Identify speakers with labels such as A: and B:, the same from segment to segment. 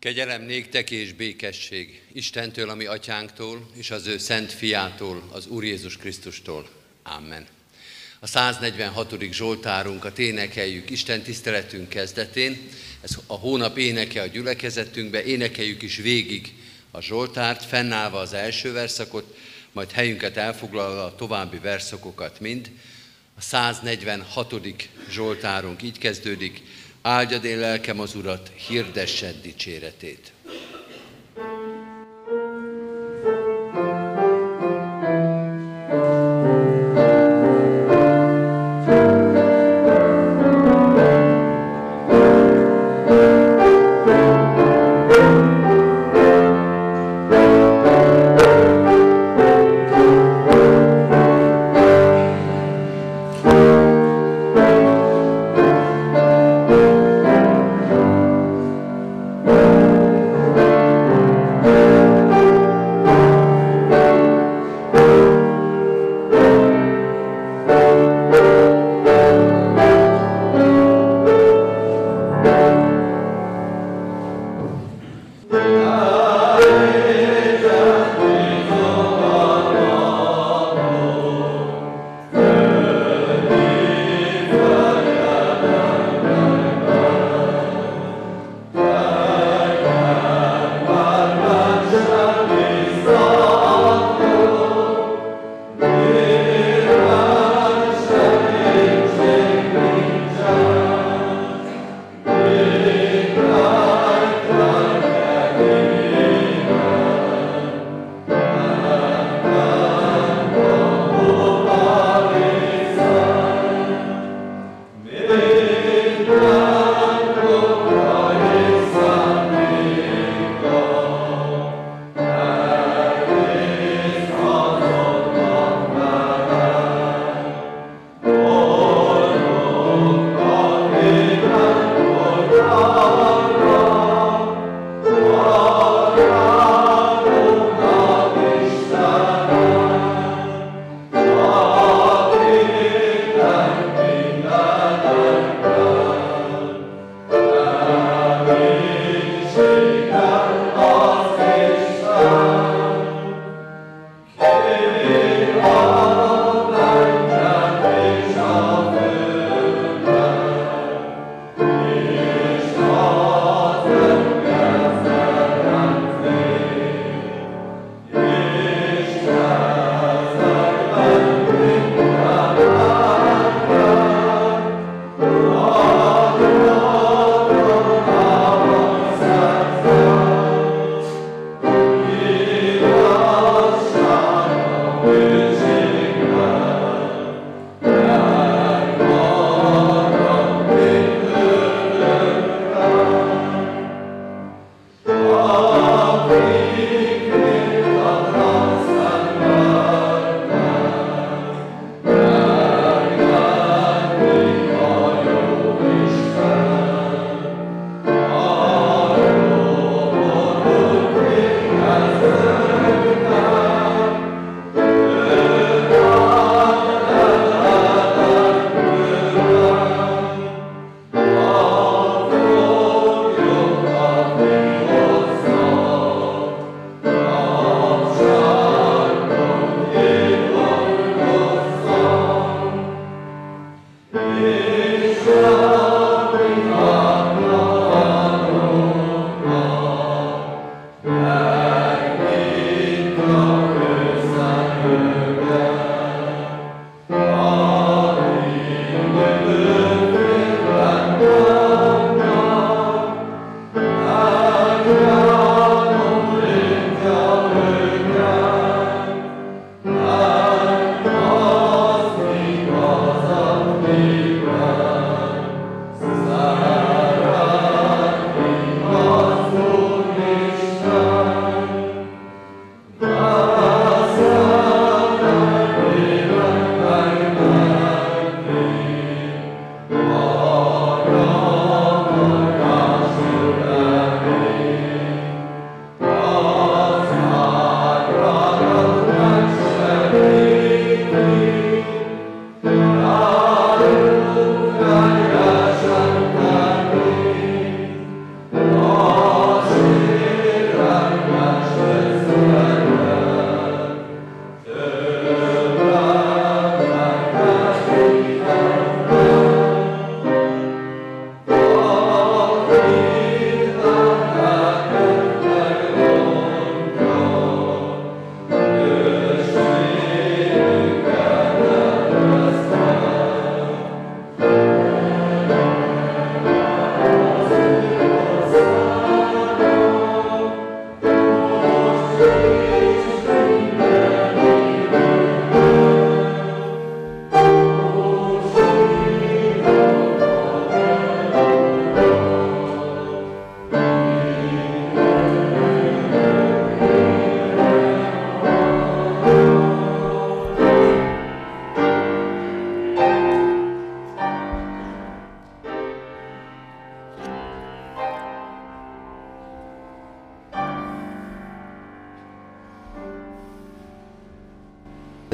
A: Kegyelem néktek és békesség Istentől, ami atyánktól, és az ő szent fiától, az Úr Jézus Krisztustól. Amen. A 146. Zsoltárunkat énekeljük Isten tiszteletünk kezdetén. Ez a hónap éneke a gyülekezetünkbe, énekeljük is végig a Zsoltárt, fennállva az első verszakot, majd helyünket elfoglalva a további verszakokat mind. A 146. Zsoltárunk így kezdődik, áldjad én lelkem az Urat, hirdessed dicséretét.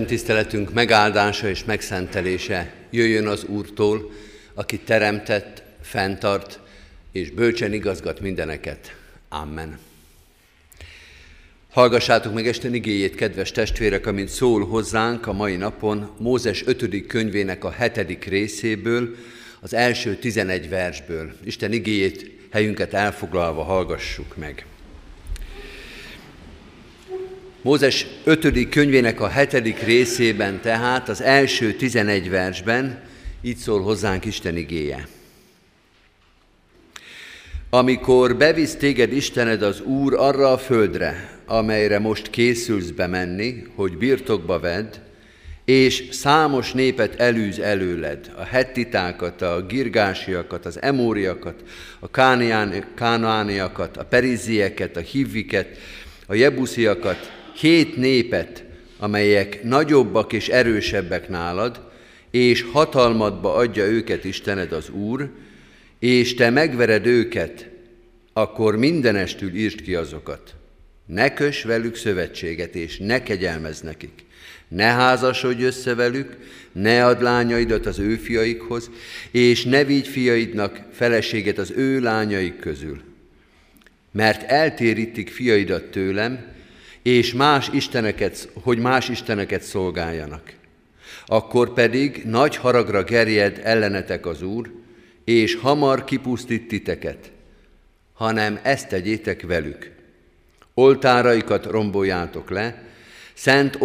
A: Tiszteletünk megáldása és megszentelése jöjjön az Úrtól, aki teremtett, fenntart és bölcsen igazgat mindeneket. Amen. Hallgassátok meg Isten igéjét, kedves testvérek, amint szól hozzánk a mai napon Mózes 5. könyvének a hetedik részéből, az első 11 versből. Isten igéjét helyünket elfoglalva hallgassuk meg. Mózes 5. könyvének a hetedik részében tehát az első 11 versben így szól hozzánk Isten igéje. Amikor bevisz téged Istened az Úr arra a földre, amelyre most készülsz bemenni, hogy birtokba vedd, és számos népet elűz előled, a hettitákat, a girgásiakat, az emóriakat, a kánaániakat, a perizieket, a hivviket, a jebusziakat, hét népet, amelyek nagyobbak és erősebbek nálad, és hatalmadba adja őket Istened az Úr, és te megvered őket, akkor mindenestül írd ki azokat. Ne kös velük szövetséget, és ne kegyelmez nekik. Ne házasodj össze velük, ne add lányaidat az ő fiaikhoz, és ne vigy fiaidnak feleséget az ő lányaik közül. Mert eltérítik fiaidat tőlem, és más isteneket, hogy más isteneket szolgáljanak. Akkor pedig nagy haragra gerjed ellenetek az Úr, és hamar kipusztít titeket, hanem ezt tegyétek velük. Oltáraikat romboljátok le, szent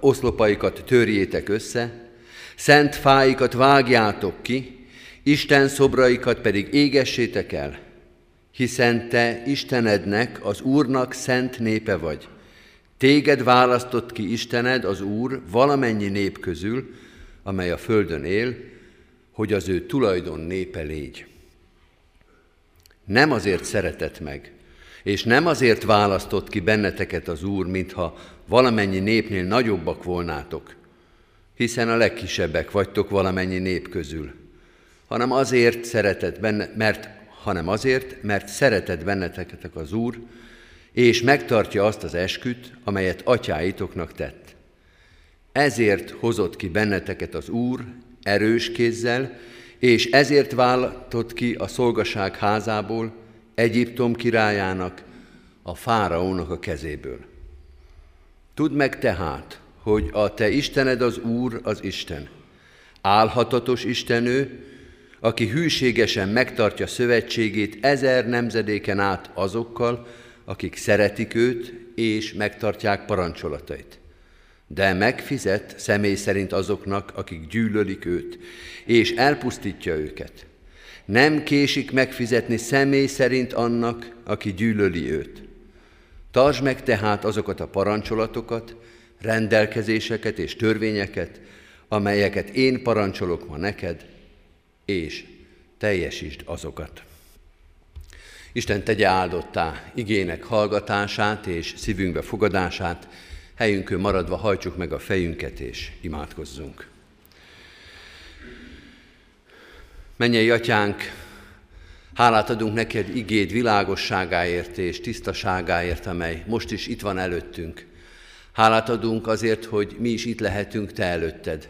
A: oszlopaikat törjétek össze, szent fáikat vágjátok ki, Isten szobraikat pedig égessétek el, hiszen te Istenednek, az Úrnak szent népe vagy. Téged választott ki Istened, az Úr, valamennyi nép közül, amely a földön él, hogy az ő tulajdon népe légy. Nem azért szeretett meg, és nem azért választott ki benneteket az Úr, mintha valamennyi népnél nagyobbak volnátok, hiszen a legkisebbek vagytok valamennyi nép közül, hanem azért szeretett benne, mert, hanem azért, mert szeretett benneteket az Úr, és megtartja azt az esküt, amelyet atyáitoknak tett. Ezért hozott ki benneteket az Úr erős kézzel, és ezért válltott ki a szolgaság házából Egyiptom királyának, a fáraónak a kezéből. Tudd meg tehát, hogy a te Istened az Úr az Isten, álhatatos Istenő, aki hűségesen megtartja szövetségét ezer nemzedéken át azokkal, akik szeretik őt és megtartják parancsolatait de megfizet személy szerint azoknak, akik gyűlölik őt, és elpusztítja őket. Nem késik megfizetni személy szerint annak, aki gyűlöli őt. Tartsd meg tehát azokat a parancsolatokat, rendelkezéseket és törvényeket, amelyeket én parancsolok ma neked, és teljesítsd azokat. Isten tegye áldottá igének hallgatását és szívünkbe fogadását, helyünkön maradva hajtsuk meg a fejünket és imádkozzunk. Mennyei atyánk, hálát adunk neked igéd világosságáért és tisztaságáért, amely most is itt van előttünk. Hálát adunk azért, hogy mi is itt lehetünk te előtted.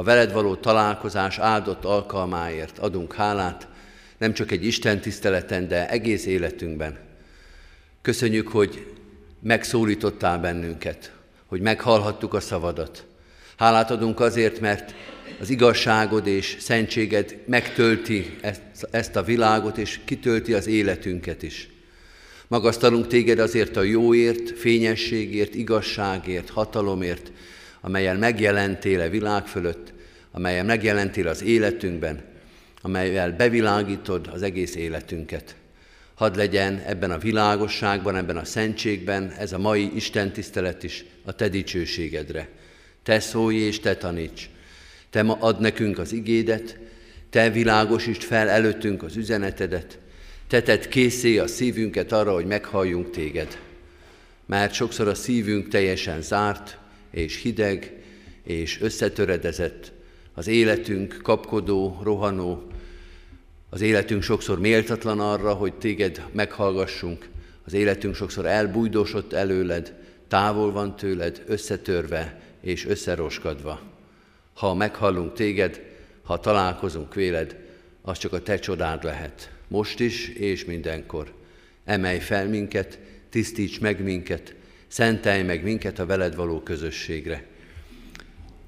A: A veled való találkozás áldott alkalmáért adunk hálát, nem csak egy Isten tiszteleten, de egész életünkben. Köszönjük, hogy megszólítottál bennünket, hogy meghallhattuk a szavadat. Hálát adunk azért, mert az igazságod és szentséged megtölti ezt a világot, és kitölti az életünket is. Magasztalunk téged azért a jóért, fényességért, igazságért, hatalomért, amelyen megjelentél a világ fölött, amelyen megjelentél az életünkben, amelyel bevilágítod az egész életünket. Hadd legyen ebben a világosságban, ebben a szentségben ez a mai Isten tisztelet is a Te dicsőségedre. Te szólj és Te taníts. Te ma ad nekünk az igédet, Te világosítsd fel előttünk az üzenetedet, Te tedd készé a szívünket arra, hogy meghalljunk Téged. Mert sokszor a szívünk teljesen zárt, és hideg, és összetöredezett, az életünk kapkodó, rohanó, az életünk sokszor méltatlan arra, hogy téged meghallgassunk. Az életünk sokszor elbújdosott előled, távol van tőled, összetörve, és összeroskadva. Ha meghallunk téged, ha találkozunk véled, az csak a te csodád lehet. Most is és mindenkor. Emelj fel minket, tisztíts meg minket, szentelj meg minket a veled való közösségre.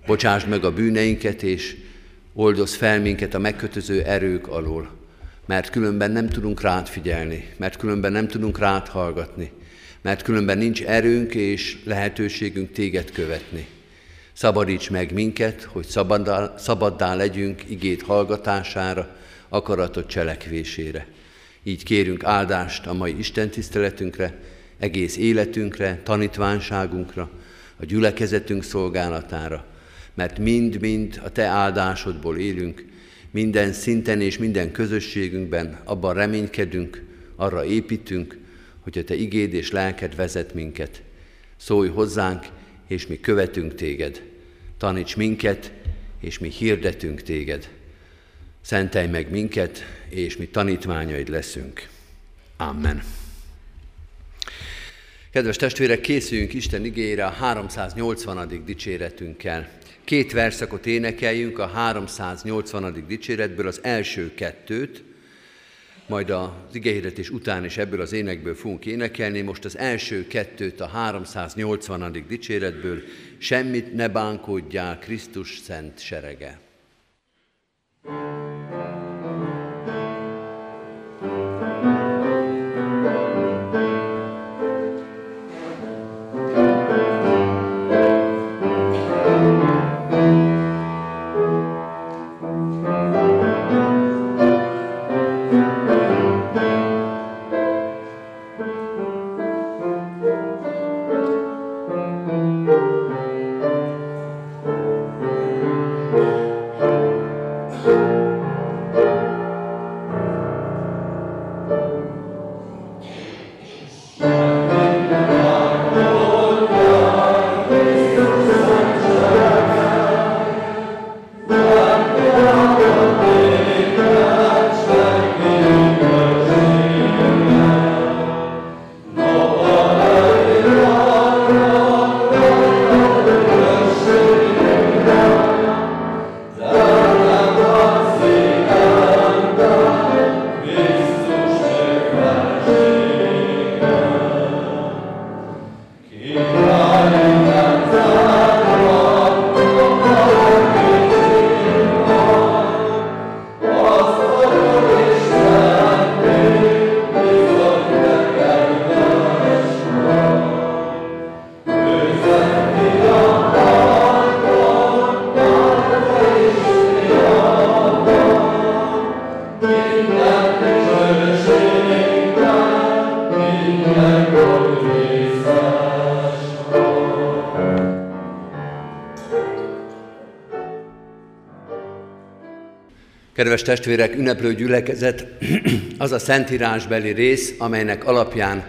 A: Bocsásd meg a bűneinket, és oldozz fel minket a megkötöző erők alól, mert különben nem tudunk rád figyelni, mert különben nem tudunk rád hallgatni, mert különben nincs erőnk és lehetőségünk téged követni. Szabadíts meg minket, hogy szabaddá, szabaddá legyünk igét hallgatására, akaratot cselekvésére. Így kérünk áldást a mai Isten tiszteletünkre, egész életünkre, tanítvánságunkra, a gyülekezetünk szolgálatára, mert mind-mind a Te áldásodból élünk, minden szinten és minden közösségünkben abban reménykedünk, arra építünk, hogy a Te igéd és lelked vezet minket. Szólj hozzánk, és mi követünk Téged. Taníts minket, és mi hirdetünk Téged. Szentelj meg minket, és mi tanítványaid leszünk. Amen. Kedves testvérek, készüljünk Isten igényére a 380. dicséretünkkel. Két verszakot énekeljünk a 380. dicséretből, az első kettőt, majd az igehirdetés után is ebből az énekből fogunk énekelni. Most az első kettőt a 380. dicséretből, semmit ne bánkodjál Krisztus szent serege. thank you Kedves testvérek, ünneplő gyülekezet, az a szentírásbeli rész, amelynek alapján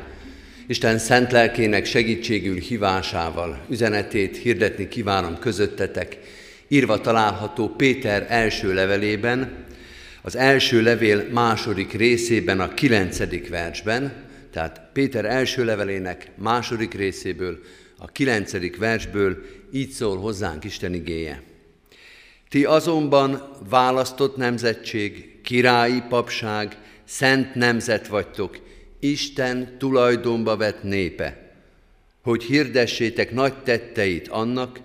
A: Isten szent lelkének segítségül hívásával üzenetét hirdetni kívánom közöttetek, írva található Péter első levelében, az első levél második részében, a kilencedik versben, tehát Péter első levelének második részéből, a kilencedik versből így szól hozzánk Isten igéje. Ti azonban választott nemzetség, királyi papság, szent nemzet vagytok, Isten tulajdonba vett népe, hogy hirdessétek nagy tetteit annak,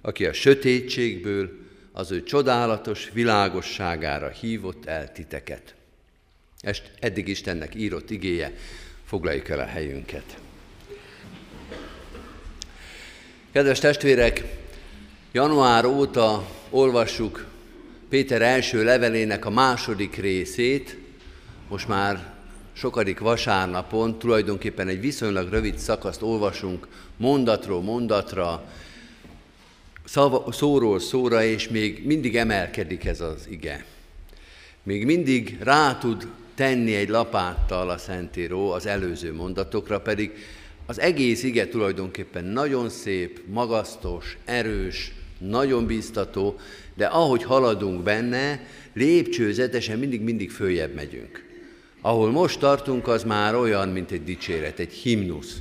A: aki a sötétségből az ő csodálatos világosságára hívott el titeket. Est eddig Istennek írott igéje, foglaljuk el a helyünket. Kedves testvérek, január óta olvassuk Péter első levelének a második részét, most már sokadik vasárnapon tulajdonképpen egy viszonylag rövid szakaszt olvasunk mondatról mondatra, szava, szóról szóra, és még mindig emelkedik ez az ige. Még mindig rá tud tenni egy lapáttal a Szentíró az előző mondatokra, pedig az egész ige tulajdonképpen nagyon szép, magasztos, erős, nagyon biztató, de ahogy haladunk benne, lépcsőzetesen mindig-mindig följebb megyünk. Ahol most tartunk, az már olyan, mint egy dicséret, egy himnusz.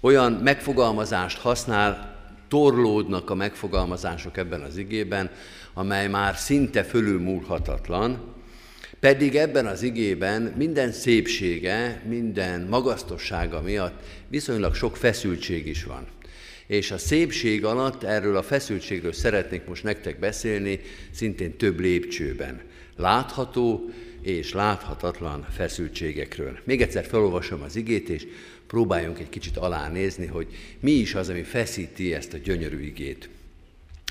A: Olyan megfogalmazást használ torlódnak a megfogalmazások ebben az igében, amely már szinte fölülmúlhatatlan, pedig ebben az igében minden szépsége, minden magasztossága miatt viszonylag sok feszültség is van. És a szépség alatt erről a feszültségről szeretnék most nektek beszélni, szintén több lépcsőben. Látható és láthatatlan feszültségekről. Még egyszer felolvasom az igét, és próbáljunk egy kicsit alánézni, hogy mi is az, ami feszíti ezt a gyönyörű igét.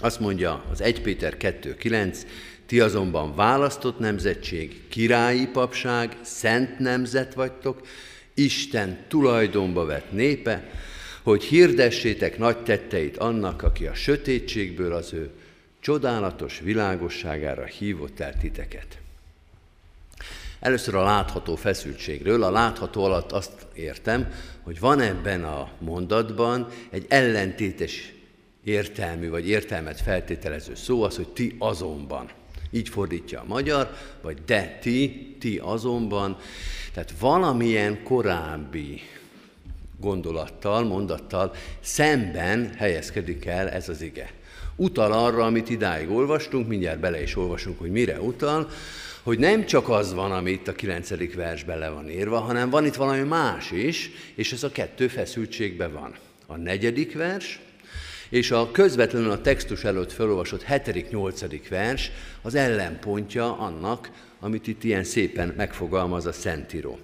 A: Azt mondja az 1 Péter 2.9, ti azonban választott nemzetség, királyi papság, szent nemzet vagytok, Isten tulajdonba vett népe, hogy hirdessétek nagy tetteit annak, aki a sötétségből az ő csodálatos világosságára hívott el titeket. Először a látható feszültségről. A látható alatt azt értem, hogy van ebben a mondatban egy ellentétes értelmű vagy értelmet feltételező szó, az, hogy ti azonban. Így fordítja a magyar, vagy de ti, ti azonban. Tehát valamilyen korábbi gondolattal, mondattal szemben helyezkedik el ez az ige. Utal arra, amit idáig olvastunk, mindjárt bele is olvasunk, hogy mire utal, hogy nem csak az van, ami itt a kilencedik versben le van írva, hanem van itt valami más is, és ez a kettő feszültségben van. A negyedik vers, és a közvetlenül a textus előtt felolvasott 7.-8. vers az ellenpontja annak, amit itt ilyen szépen megfogalmaz a Szentíró.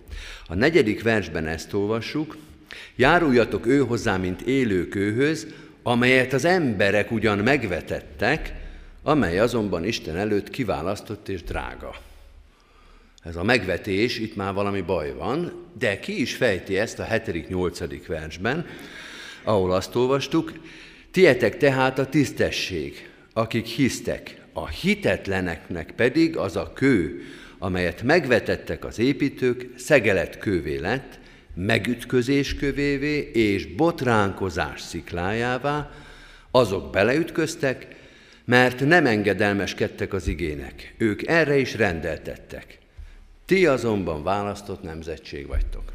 A: A negyedik versben ezt olvassuk, járuljatok ő hozzá, mint élőkőhöz, amelyet az emberek ugyan megvetettek, amely azonban Isten előtt kiválasztott és drága. Ez a megvetés, itt már valami baj van, de ki is fejti ezt a 7.-8. versben, ahol azt olvastuk, Tietek tehát a tisztesség, akik hisztek, a hitetleneknek pedig az a kő, amelyet megvetettek az építők, szegelet kővé lett, megütközés kövévé és botránkozás sziklájává, azok beleütköztek, mert nem engedelmeskedtek az igének. Ők erre is rendeltettek. Ti azonban választott nemzetség vagytok.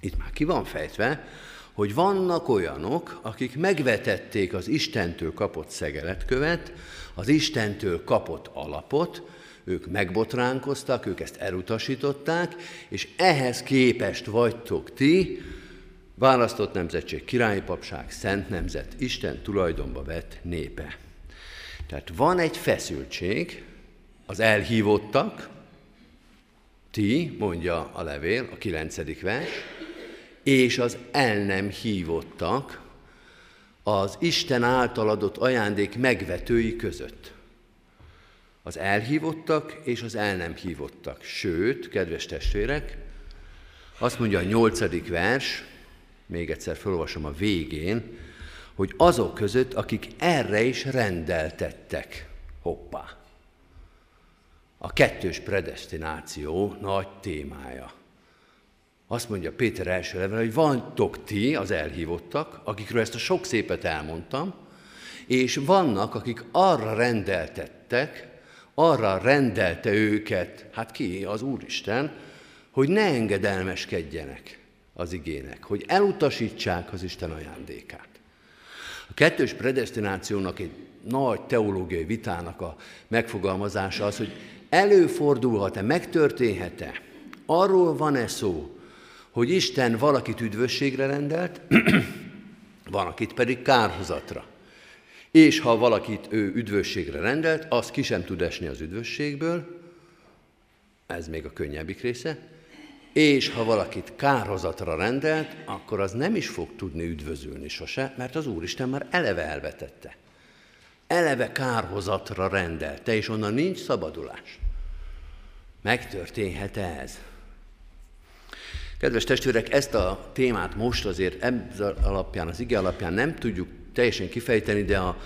A: Itt már ki van fejtve, hogy vannak olyanok, akik megvetették az Istentől kapott szegeletkövet, az Istentől kapott alapot, ők megbotránkoztak, ők ezt elutasították, és ehhez képest vagytok ti, választott nemzetség, királyi papság, szent nemzet, Isten tulajdonba vett népe. Tehát van egy feszültség, az elhívottak, ti, mondja a levél, a kilencedik vers, és az el nem hívottak az Isten által adott ajándék megvetői között. Az elhívottak és az el nem hívottak. Sőt, kedves testvérek, azt mondja a nyolcadik vers, még egyszer felolvasom a végén, hogy azok között, akik erre is rendeltettek. Hoppá! A kettős predestináció nagy témája. Azt mondja Péter első level, hogy vantok ti, az elhívottak, akikről ezt a sok szépet elmondtam, és vannak, akik arra rendeltettek, arra rendelte őket, hát ki, az Úristen, hogy ne engedelmeskedjenek az igének, hogy elutasítsák az Isten ajándékát. A kettős predestinációnak egy nagy teológiai vitának a megfogalmazása az, hogy előfordulhat-e, megtörténhet-e, arról van-e szó, hogy Isten valakit üdvösségre rendelt, van akit pedig kárhozatra. És ha valakit ő üdvösségre rendelt, az ki sem tud esni az üdvösségből, ez még a könnyebbik része, és ha valakit kárhozatra rendelt, akkor az nem is fog tudni üdvözülni sose, mert az Úristen már eleve elvetette. Eleve kárhozatra rendelte, és onnan nincs szabadulás. Megtörténhet ez? Kedves testvérek, ezt a témát most azért ez alapján, az ige alapján nem tudjuk teljesen kifejteni, de a,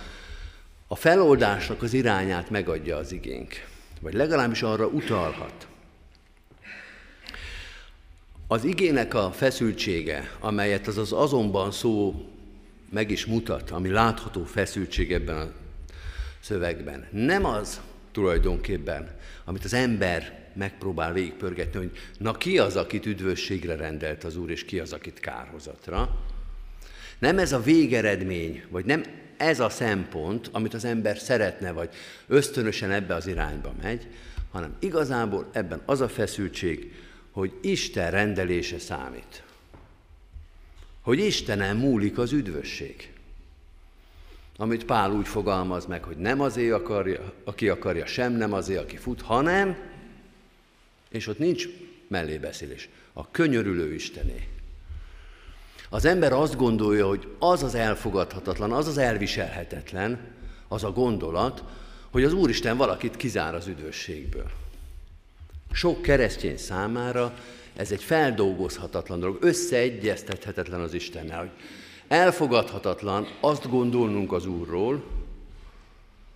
A: a feloldásnak az irányát megadja az igénk. Vagy legalábbis arra utalhat. Az igének a feszültsége, amelyet az az azonban szó meg is mutat, ami látható feszültség ebben a szövegben, nem az tulajdonképpen, amit az ember megpróbál végigpörgetni, hogy na ki az, akit üdvösségre rendelt az Úr, és ki az, akit kárhozatra. Nem ez a végeredmény, vagy nem ez a szempont, amit az ember szeretne, vagy ösztönösen ebbe az irányba megy, hanem igazából ebben az a feszültség, hogy Isten rendelése számít. Hogy Istenen múlik az üdvösség. Amit Pál úgy fogalmaz meg, hogy nem azért akarja, aki akarja, sem nem azért, aki fut, hanem, és ott nincs mellébeszélés, a könyörülő Istené. Az ember azt gondolja, hogy az az elfogadhatatlan, az az elviselhetetlen, az a gondolat, hogy az Úristen valakit kizár az üdvösségből. Sok keresztény számára ez egy feldolgozhatatlan dolog, összeegyeztethetetlen az Istennel, hogy elfogadhatatlan azt gondolnunk az Úrról,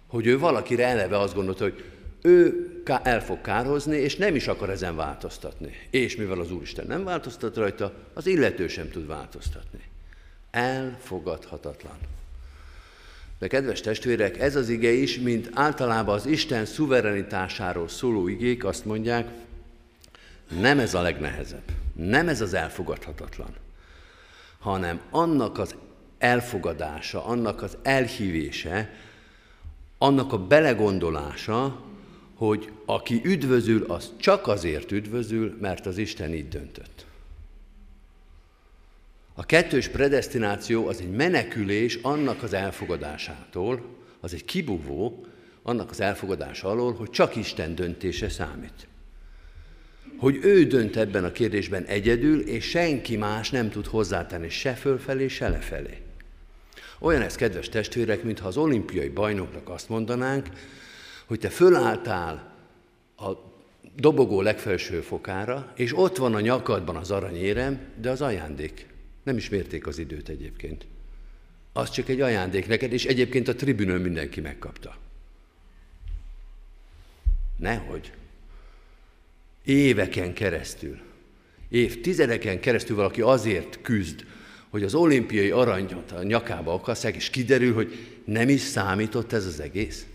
A: hogy ő valakire eleve azt gondolta, hogy ő el fog kárhozni, és nem is akar ezen változtatni. És mivel az Úristen nem változtat rajta, az illető sem tud változtatni. Elfogadhatatlan. De kedves testvérek, ez az ige is, mint általában az Isten szuverenitásáról szóló igék azt mondják, nem ez a legnehezebb, nem ez az elfogadhatatlan, hanem annak az elfogadása, annak az elhívése, annak a belegondolása, hogy aki üdvözül, az csak azért üdvözül, mert az Isten így döntött. A kettős predestináció az egy menekülés annak az elfogadásától, az egy kibúvó annak az elfogadása alól, hogy csak Isten döntése számít. Hogy ő dönt ebben a kérdésben egyedül, és senki más nem tud hozzátenni se fölfelé, se lefelé. Olyan ez, kedves testvérek, mintha az olimpiai bajnoknak azt mondanánk, hogy te fölálltál a dobogó legfelső fokára, és ott van a nyakadban az aranyérem, de az ajándék. Nem is mérték az időt egyébként. Az csak egy ajándék neked, és egyébként a tribünön mindenki megkapta. Nehogy. Éveken keresztül, évtizedeken keresztül valaki azért küzd, hogy az olimpiai aranyat a nyakába akasszák, és kiderül, hogy nem is számított ez az egész.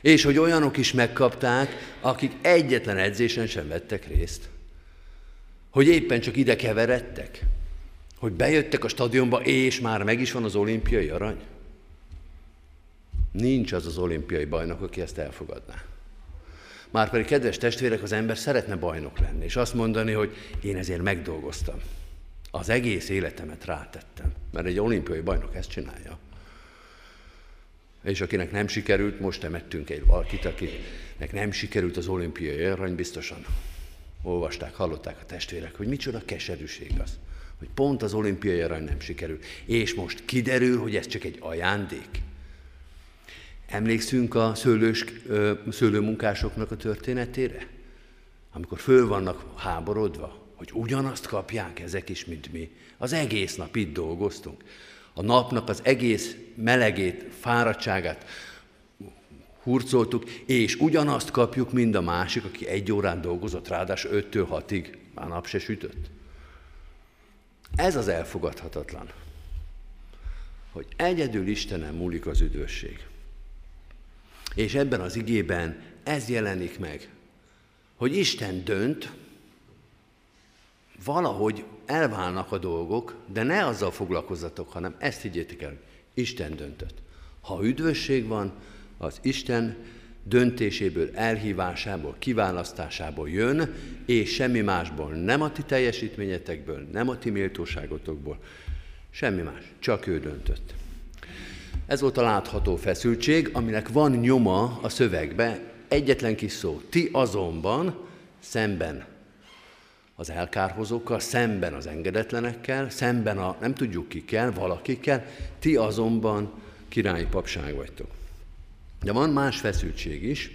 A: És hogy olyanok is megkapták, akik egyetlen edzésen sem vettek részt. Hogy éppen csak ide keveredtek. Hogy bejöttek a stadionba, és már meg is van az olimpiai arany. Nincs az az olimpiai bajnok, aki ezt elfogadná. Márpedig, kedves testvérek, az ember szeretne bajnok lenni, és azt mondani, hogy én ezért megdolgoztam. Az egész életemet rátettem, mert egy olimpiai bajnok ezt csinálja. És akinek nem sikerült, most temettünk egy valakit, akinek nem sikerült az olimpiai arany, biztosan olvasták, hallották a testvérek, hogy micsoda keserűség az, hogy pont az olimpiai arany nem sikerül. És most kiderül, hogy ez csak egy ajándék. Emlékszünk a szőlős, szőlőmunkásoknak a történetére? Amikor föl vannak háborodva, hogy ugyanazt kapják ezek is, mint mi. Az egész nap itt dolgoztunk a napnak az egész melegét, fáradtságát hurcoltuk, és ugyanazt kapjuk, mind a másik, aki egy órán dolgozott, ráadásul 5-től 6-ig, már nap se sütött. Ez az elfogadhatatlan, hogy egyedül Istenem múlik az üdvösség. És ebben az igében ez jelenik meg, hogy Isten dönt, valahogy elválnak a dolgok, de ne azzal foglalkozzatok, hanem ezt higgyétek el, Isten döntött. Ha üdvösség van, az Isten döntéséből, elhívásából, kiválasztásából jön, és semmi másból, nem a ti teljesítményetekből, nem a ti méltóságotokból, semmi más, csak ő döntött. Ez volt a látható feszültség, aminek van nyoma a szövegbe, egyetlen kis szó. Ti azonban szemben az elkárhozókkal, szemben az engedetlenekkel, szemben a nem tudjuk kikkel, valakikkel, ti azonban királyi papság vagytok. De van más feszültség is.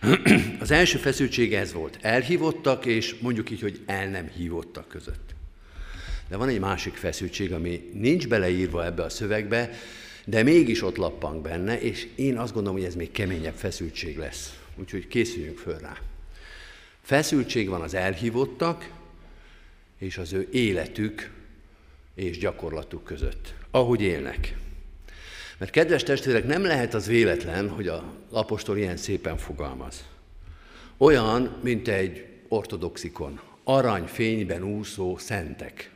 A: Az első feszültség ez volt. Elhívottak, és mondjuk így, hogy el nem hívottak között. De van egy másik feszültség, ami nincs beleírva ebbe a szövegbe, de mégis ott lappang benne, és én azt gondolom, hogy ez még keményebb feszültség lesz. Úgyhogy készüljünk föl rá. Feszültség van az elhívottak és az ő életük és gyakorlatuk között, ahogy élnek. Mert kedves testvérek, nem lehet az véletlen, hogy a apostol ilyen szépen fogalmaz. Olyan, mint egy ortodoxikon, aranyfényben úszó szentek.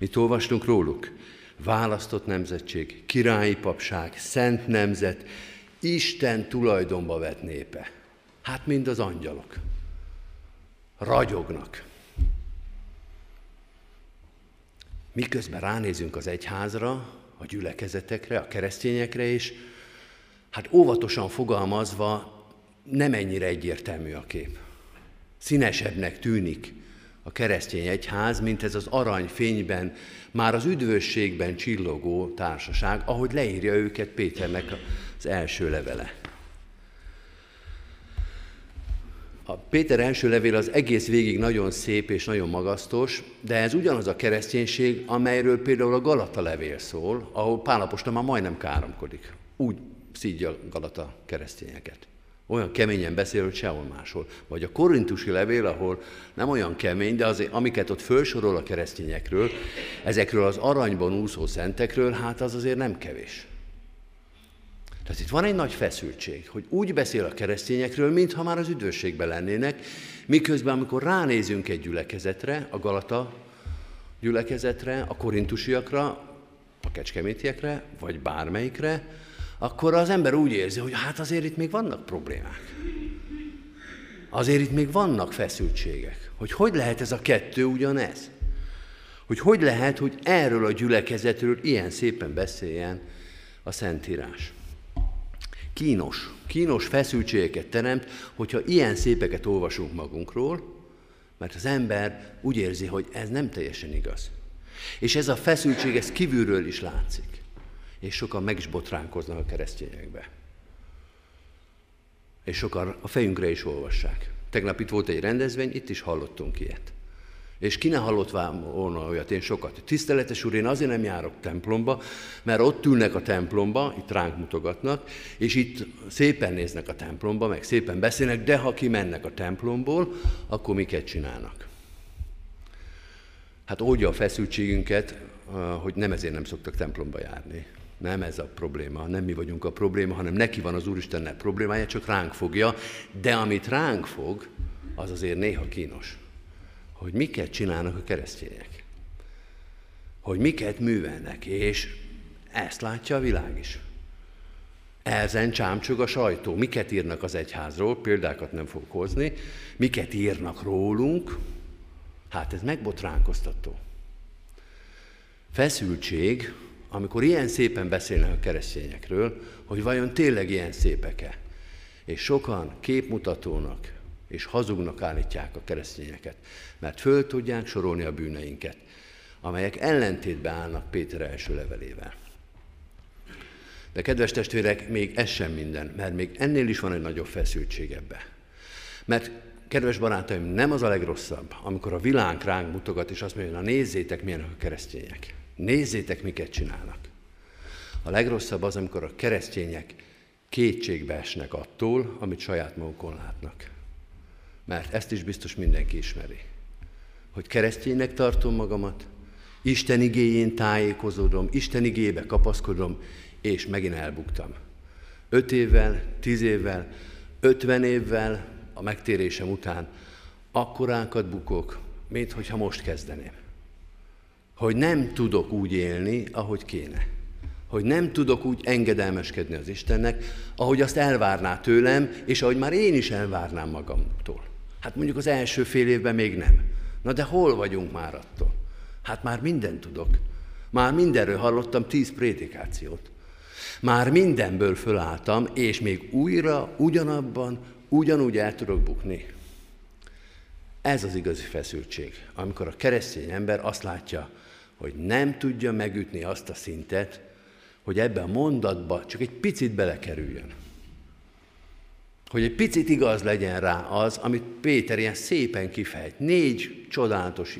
A: Mit olvastunk róluk? választott nemzetség, királyi papság, szent nemzet, Isten tulajdonba vett népe. Hát mind az angyalok. Ragyognak. Miközben ránézünk az egyházra, a gyülekezetekre, a keresztényekre, és hát óvatosan fogalmazva nem ennyire egyértelmű a kép. Színesebbnek tűnik a keresztény egyház, mint ez az aranyfényben, már az üdvösségben csillogó társaság, ahogy leírja őket Péternek az első levele. A Péter első levél az egész végig nagyon szép és nagyon magasztos, de ez ugyanaz a kereszténység, amelyről például a Galata levél szól, ahol Pálapostól már majdnem káromkodik. Úgy szídja Galata keresztényeket. Olyan keményen beszél, hogy sehol máshol. Vagy a korintusi levél, ahol nem olyan kemény, de azért, amiket ott felsorol a keresztényekről, ezekről az aranyban úszó szentekről, hát az azért nem kevés. Tehát itt van egy nagy feszültség, hogy úgy beszél a keresztényekről, mintha már az üdvösségben lennének, miközben amikor ránézünk egy gyülekezetre, a Galata gyülekezetre, a korintusiakra, a kecskemétiekre, vagy bármelyikre, akkor az ember úgy érzi, hogy hát azért itt még vannak problémák. Azért itt még vannak feszültségek. Hogy hogy lehet ez a kettő ugyanez? Hogy hogy lehet, hogy erről a gyülekezetről ilyen szépen beszéljen a Szentírás. Kínos, kínos feszültségeket teremt, hogyha ilyen szépeket olvasunk magunkról, mert az ember úgy érzi, hogy ez nem teljesen igaz. És ez a feszültség, ez kívülről is látszik és sokan meg is botránkoznak a keresztényekbe. És sokan a fejünkre is olvassák. Tegnap itt volt egy rendezvény, itt is hallottunk ilyet. És ki ne hallott volna olyat, én sokat. Tiszteletes úr, én azért nem járok templomba, mert ott ülnek a templomba, itt ránk mutogatnak, és itt szépen néznek a templomba, meg szépen beszélnek, de ha kimennek a templomból, akkor miket csinálnak? Hát oldja a feszültségünket, hogy nem ezért nem szoktak templomba járni. Nem ez a probléma, nem mi vagyunk a probléma, hanem neki van az Úristennek problémája, csak ránk fogja, de amit ránk fog, az azért néha kínos. Hogy miket csinálnak a keresztények. Hogy miket művelnek, és ezt látja a világ is. Ezen csámcsog a sajtó. Miket írnak az egyházról, példákat nem fogok hozni, miket írnak rólunk, hát ez megbotránkoztató. Feszültség amikor ilyen szépen beszélnek a keresztényekről, hogy vajon tényleg ilyen szépek-e. És sokan képmutatónak és hazugnak állítják a keresztényeket, mert föl tudják sorolni a bűneinket, amelyek ellentétben állnak Péter első levelével. De kedves testvérek, még ez sem minden, mert még ennél is van egy nagyobb feszültség ebbe. Mert kedves barátaim, nem az a legrosszabb, amikor a világ ránk mutogat, és azt mondja, na nézzétek, milyenek a keresztények. Nézzétek, miket csinálnak. A legrosszabb az, amikor a keresztények kétségbe esnek attól, amit saját magukon látnak. Mert ezt is biztos mindenki ismeri. Hogy kereszténynek tartom magamat, Isten igéjén tájékozódom, Isten igébe kapaszkodom, és megint elbuktam. Öt évvel, tíz évvel, ötven évvel a megtérésem után akkorákat bukok, mint hogyha most kezdeném hogy nem tudok úgy élni, ahogy kéne. Hogy nem tudok úgy engedelmeskedni az Istennek, ahogy azt elvárná tőlem, és ahogy már én is elvárnám magamtól. Hát mondjuk az első fél évben még nem. Na de hol vagyunk már attól? Hát már mindent tudok. Már mindenről hallottam tíz prédikációt. Már mindenből fölálltam, és még újra, ugyanabban, ugyanúgy el tudok bukni. Ez az igazi feszültség, amikor a keresztény ember azt látja, hogy nem tudja megütni azt a szintet, hogy ebbe a mondatba csak egy picit belekerüljön. Hogy egy picit igaz legyen rá az, amit Péter ilyen szépen kifejt, négy csodálatos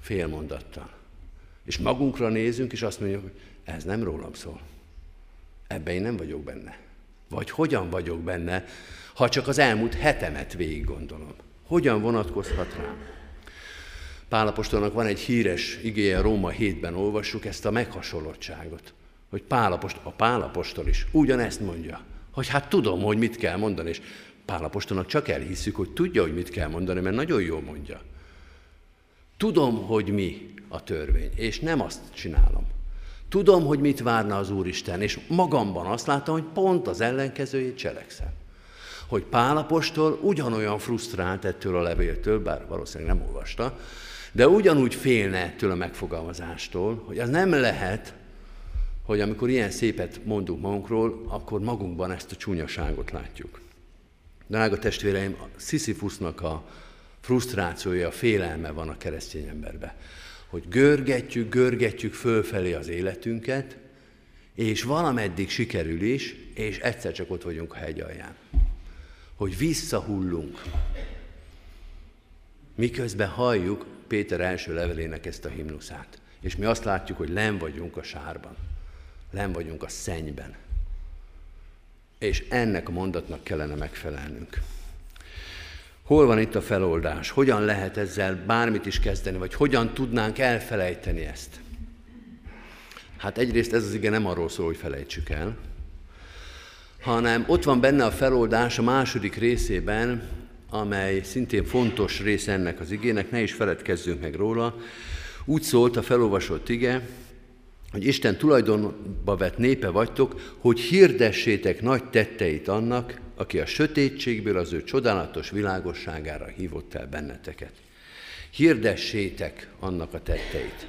A: félmondattal. És magunkra nézünk, és azt mondjuk, hogy ez nem rólam szól. Ebben én nem vagyok benne. Vagy hogyan vagyok benne, ha csak az elmúlt hetemet végig gondolom. Hogyan vonatkozhat rám? Pálapostolnak van egy híres igéje, Róma 7-ben olvassuk ezt a meghasonlottságot, hogy Pálapost, a Pálapostól is ugyanezt mondja, hogy hát tudom, hogy mit kell mondani, és Pálapostolnak csak elhisszük, hogy tudja, hogy mit kell mondani, mert nagyon jól mondja. Tudom, hogy mi a törvény, és nem azt csinálom. Tudom, hogy mit várna az Úristen, és magamban azt látom, hogy pont az ellenkezőjét cselekszem. Hogy Pálapostól ugyanolyan frusztrált ettől a levéltől, bár valószínűleg nem olvasta, de ugyanúgy félne ettől a megfogalmazástól, hogy az nem lehet, hogy amikor ilyen szépet mondunk magunkról, akkor magunkban ezt a csúnyaságot látjuk. Drága testvéreim, Sisyphusnak a frusztrációja, a félelme van a keresztény emberbe. Hogy görgetjük, görgetjük fölfelé az életünket, és valameddig sikerül is, és egyszer csak ott vagyunk a hegy alján. Hogy visszahullunk. Miközben halljuk Péter első levelének ezt a himnuszát. És mi azt látjuk, hogy len vagyunk a sárban. Len vagyunk a szennyben. És ennek a mondatnak kellene megfelelnünk. Hol van itt a feloldás? Hogyan lehet ezzel bármit is kezdeni, vagy hogyan tudnánk elfelejteni ezt? Hát egyrészt ez az ige nem arról szól, hogy felejtsük el, hanem ott van benne a feloldás a második részében, amely szintén fontos része ennek az igének, ne is feledkezzünk meg róla. Úgy szólt a felolvasott ige, hogy Isten tulajdonba vett népe vagytok, hogy hirdessétek nagy tetteit annak, aki a sötétségből az ő csodálatos világosságára hívott el benneteket. Hirdessétek annak a tetteit.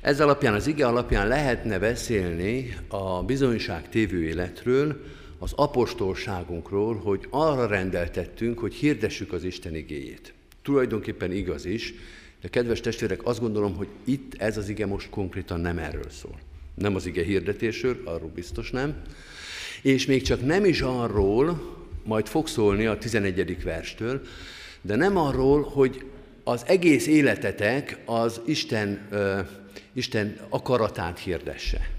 A: Ez alapján, az ige alapján lehetne beszélni a bizonyság tévő életről, az apostolságunkról, hogy arra rendeltettünk, hogy hirdessük az Isten igéjét. Tulajdonképpen igaz is, de kedves testvérek, azt gondolom, hogy itt ez az ige most konkrétan nem erről szól. Nem az ige hirdetésről, arról biztos nem. És még csak nem is arról, majd fog szólni a 11. verstől, de nem arról, hogy az egész életetek az Isten, uh, Isten akaratát hirdesse.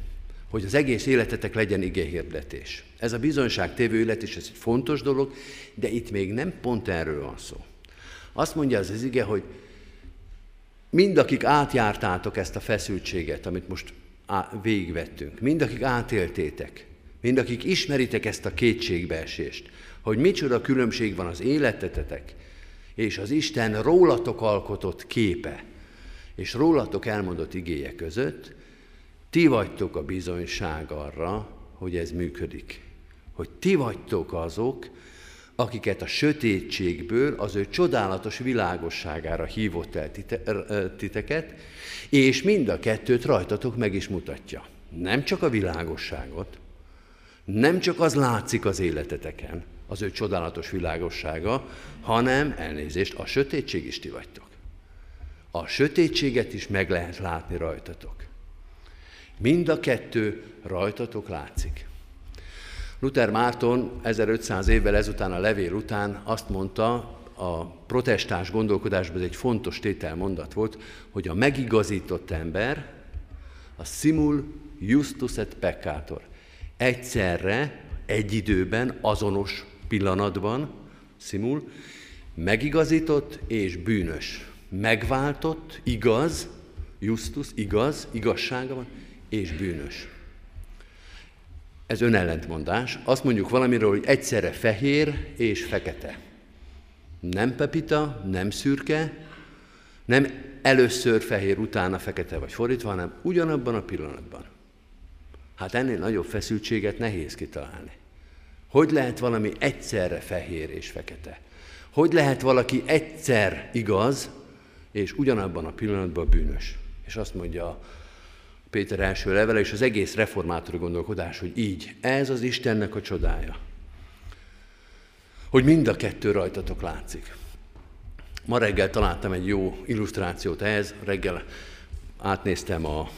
A: Hogy az egész életetek legyen igehirdetés. Ez a bizonyság tévő élet is ez egy fontos dolog, de itt még nem pont erről van szó. Azt mondja az az ige, hogy mind akik átjártátok ezt a feszültséget, amit most végigvettünk, mind akik átéltétek, mind akik ismeritek ezt a kétségbeesést, hogy micsoda különbség van az életetetek és az Isten rólatok alkotott képe, és rólatok elmondott igéje között, ti vagytok a bizonyság arra, hogy ez működik. Hogy ti vagytok azok, akiket a sötétségből az ő csodálatos világosságára hívott el titeket, és mind a kettőt rajtatok meg is mutatja. Nem csak a világosságot, nem csak az látszik az életeteken, az ő csodálatos világossága, hanem, elnézést, a sötétség is ti vagytok. A sötétséget is meg lehet látni rajtatok. Mind a kettő rajtatok látszik. Luther Márton 1500 évvel ezután a levél után azt mondta, a protestáns gondolkodásban ez egy fontos tételmondat volt, hogy a megigazított ember a simul justus et peccator. Egyszerre, egy időben, azonos pillanatban, simul, megigazított és bűnös. Megváltott, igaz, justus, igaz, igazsága van, és bűnös. Ez önellentmondás. Azt mondjuk valamiről, hogy egyszerre fehér és fekete. Nem pepita, nem szürke, nem először fehér, utána fekete vagy fordítva, hanem ugyanabban a pillanatban. Hát ennél nagyobb feszültséget nehéz kitalálni. Hogy lehet valami egyszerre fehér és fekete? Hogy lehet valaki egyszer igaz, és ugyanabban a pillanatban bűnös? És azt mondja Péter első levele, és az egész reformátori gondolkodás, hogy így, ez az Istennek a csodája. Hogy mind a kettő rajtatok látszik. Ma reggel találtam egy jó illusztrációt ehhez, reggel átnéztem a,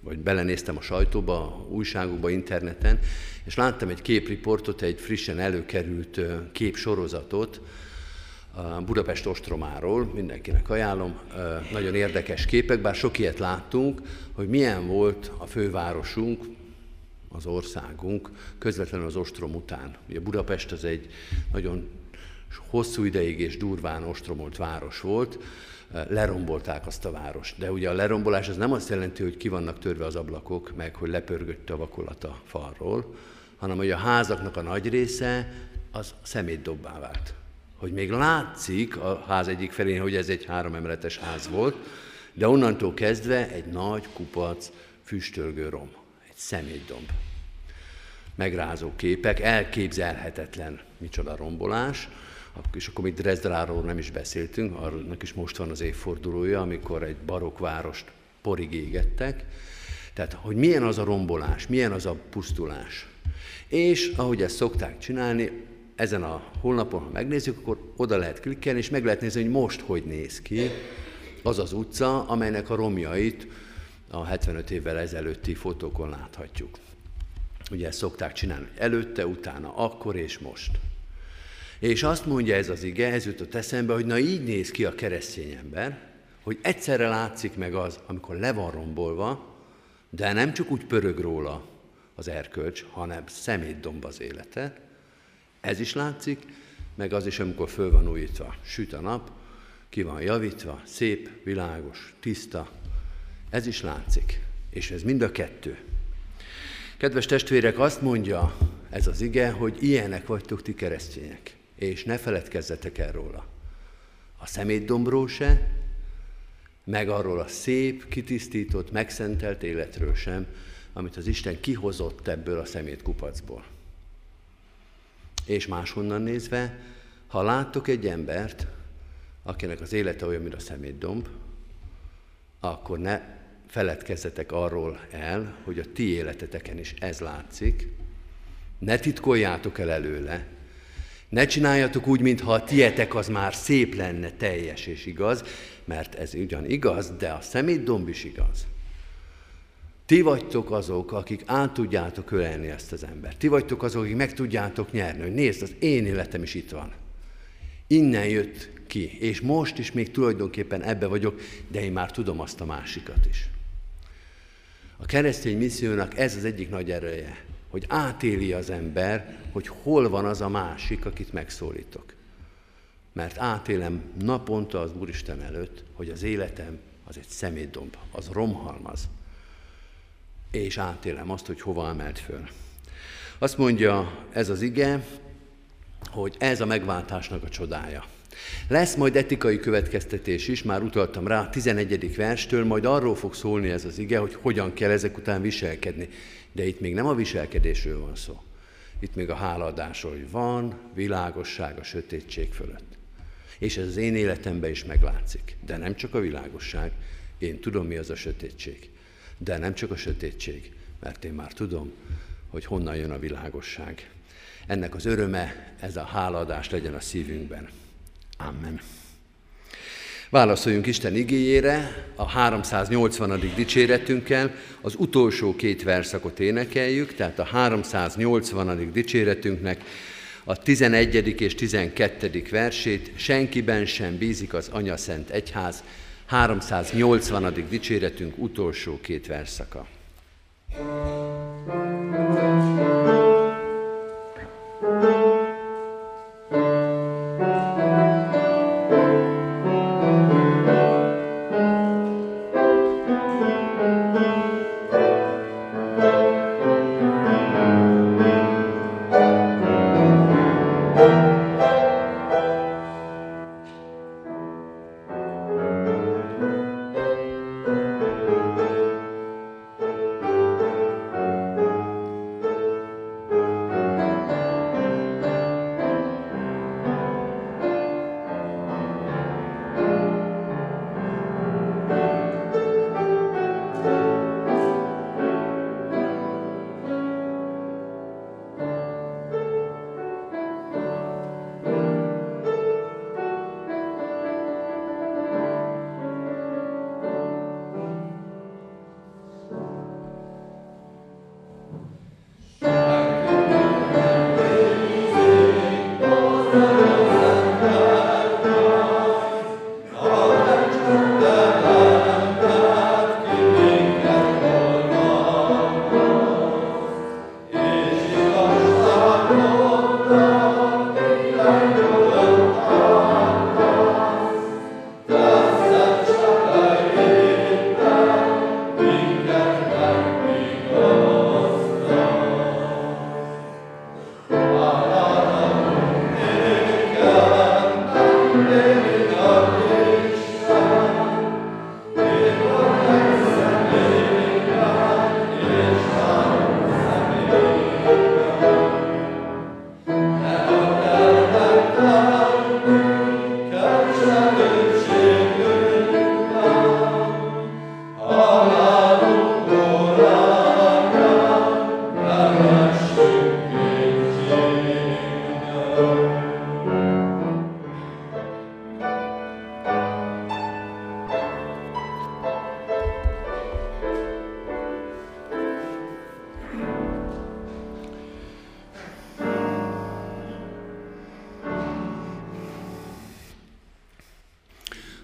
A: vagy belenéztem a sajtóba, újságokba, interneten, és láttam egy képriportot, egy frissen előkerült képsorozatot, Budapest ostromáról, mindenkinek ajánlom, nagyon érdekes képek, bár sok ilyet láttunk, hogy milyen volt a fővárosunk, az országunk közvetlenül az ostrom után. Ugye Budapest az egy nagyon hosszú ideig és durván ostromolt város volt, lerombolták azt a várost. De ugye a lerombolás az nem azt jelenti, hogy ki vannak törve az ablakok, meg hogy lepörgött a vakolat a falról, hanem hogy a házaknak a nagy része az szemétdobbá vált hogy még látszik a ház egyik felén, hogy ez egy három emeletes ház volt, de onnantól kezdve egy nagy kupac füstölgő rom, egy szemétdomb. Megrázó képek, elképzelhetetlen micsoda rombolás, és akkor még Dresdráról nem is beszéltünk, annak is most van az évfordulója, amikor egy barokk várost porig égettek. Tehát, hogy milyen az a rombolás, milyen az a pusztulás. És ahogy ezt szokták csinálni, ezen a honlapon, ha megnézzük, akkor oda lehet klikkelni, és meg lehet nézni, hogy most hogy néz ki az az utca, amelynek a romjait a 75 évvel ezelőtti fotókon láthatjuk. Ugye ezt szokták csinálni, előtte, utána, akkor és most. És azt mondja ez az ige, ez jutott eszembe, hogy na így néz ki a keresztény ember, hogy egyszerre látszik meg az, amikor le van rombolva, de nem csak úgy pörög róla az erkölcs, hanem szemétdomb az élete. Ez is látszik, meg az is, amikor föl van újítva. Süt a nap, ki van javítva, szép, világos, tiszta. Ez is látszik. És ez mind a kettő. Kedves testvérek, azt mondja ez az ige, hogy ilyenek vagytok ti keresztények és ne feledkezzetek el róla. A szemétdombról se, meg arról a szép, kitisztított, megszentelt életről sem, amit az Isten kihozott ebből a szemétkupacból. És máshonnan nézve, ha láttok egy embert, akinek az élete olyan, mint a szemétdomb, akkor ne feledkezzetek arról el, hogy a ti életeteken is ez látszik, ne titkoljátok el előle, ne csináljatok úgy, mintha a tietek az már szép lenne, teljes és igaz, mert ez ugyan igaz, de a szemétdomb is igaz. Ti vagytok azok, akik át tudjátok ölelni ezt az embert. Ti vagytok azok, akik meg tudjátok nyerni, hogy nézd, az én életem is itt van. Innen jött ki, és most is még tulajdonképpen ebbe vagyok, de én már tudom azt a másikat is. A keresztény missziónak ez az egyik nagy ereje, hogy átéli az ember, hogy hol van az a másik, akit megszólítok. Mert átélem naponta az Úristen előtt, hogy az életem az egy szemétdomb, az romhalmaz. És átélem azt, hogy hova emelt föl. Azt mondja ez az ige, hogy ez a megváltásnak a csodája. Lesz majd etikai következtetés is, már utaltam rá, a 11. verstől, majd arról fog szólni ez az ige, hogy hogyan kell ezek után viselkedni. De itt még nem a viselkedésről van szó. Itt még a hálaadásról, hogy van világosság a sötétség fölött. És ez az én életemben is meglátszik. De nem csak a világosság, én tudom, mi az a sötétség. De nem csak a sötétség, mert én már tudom, hogy honnan jön a világosság. Ennek az öröme, ez a hálaadás legyen a szívünkben. Amen. Válaszoljunk Isten igéjére, a 380. dicséretünkkel, az utolsó két verszakot énekeljük, tehát a 380. dicséretünknek a 11. és 12. versét, senkiben sem bízik az Anya Szent Egyház, 380. dicséretünk utolsó két verszaka. thank you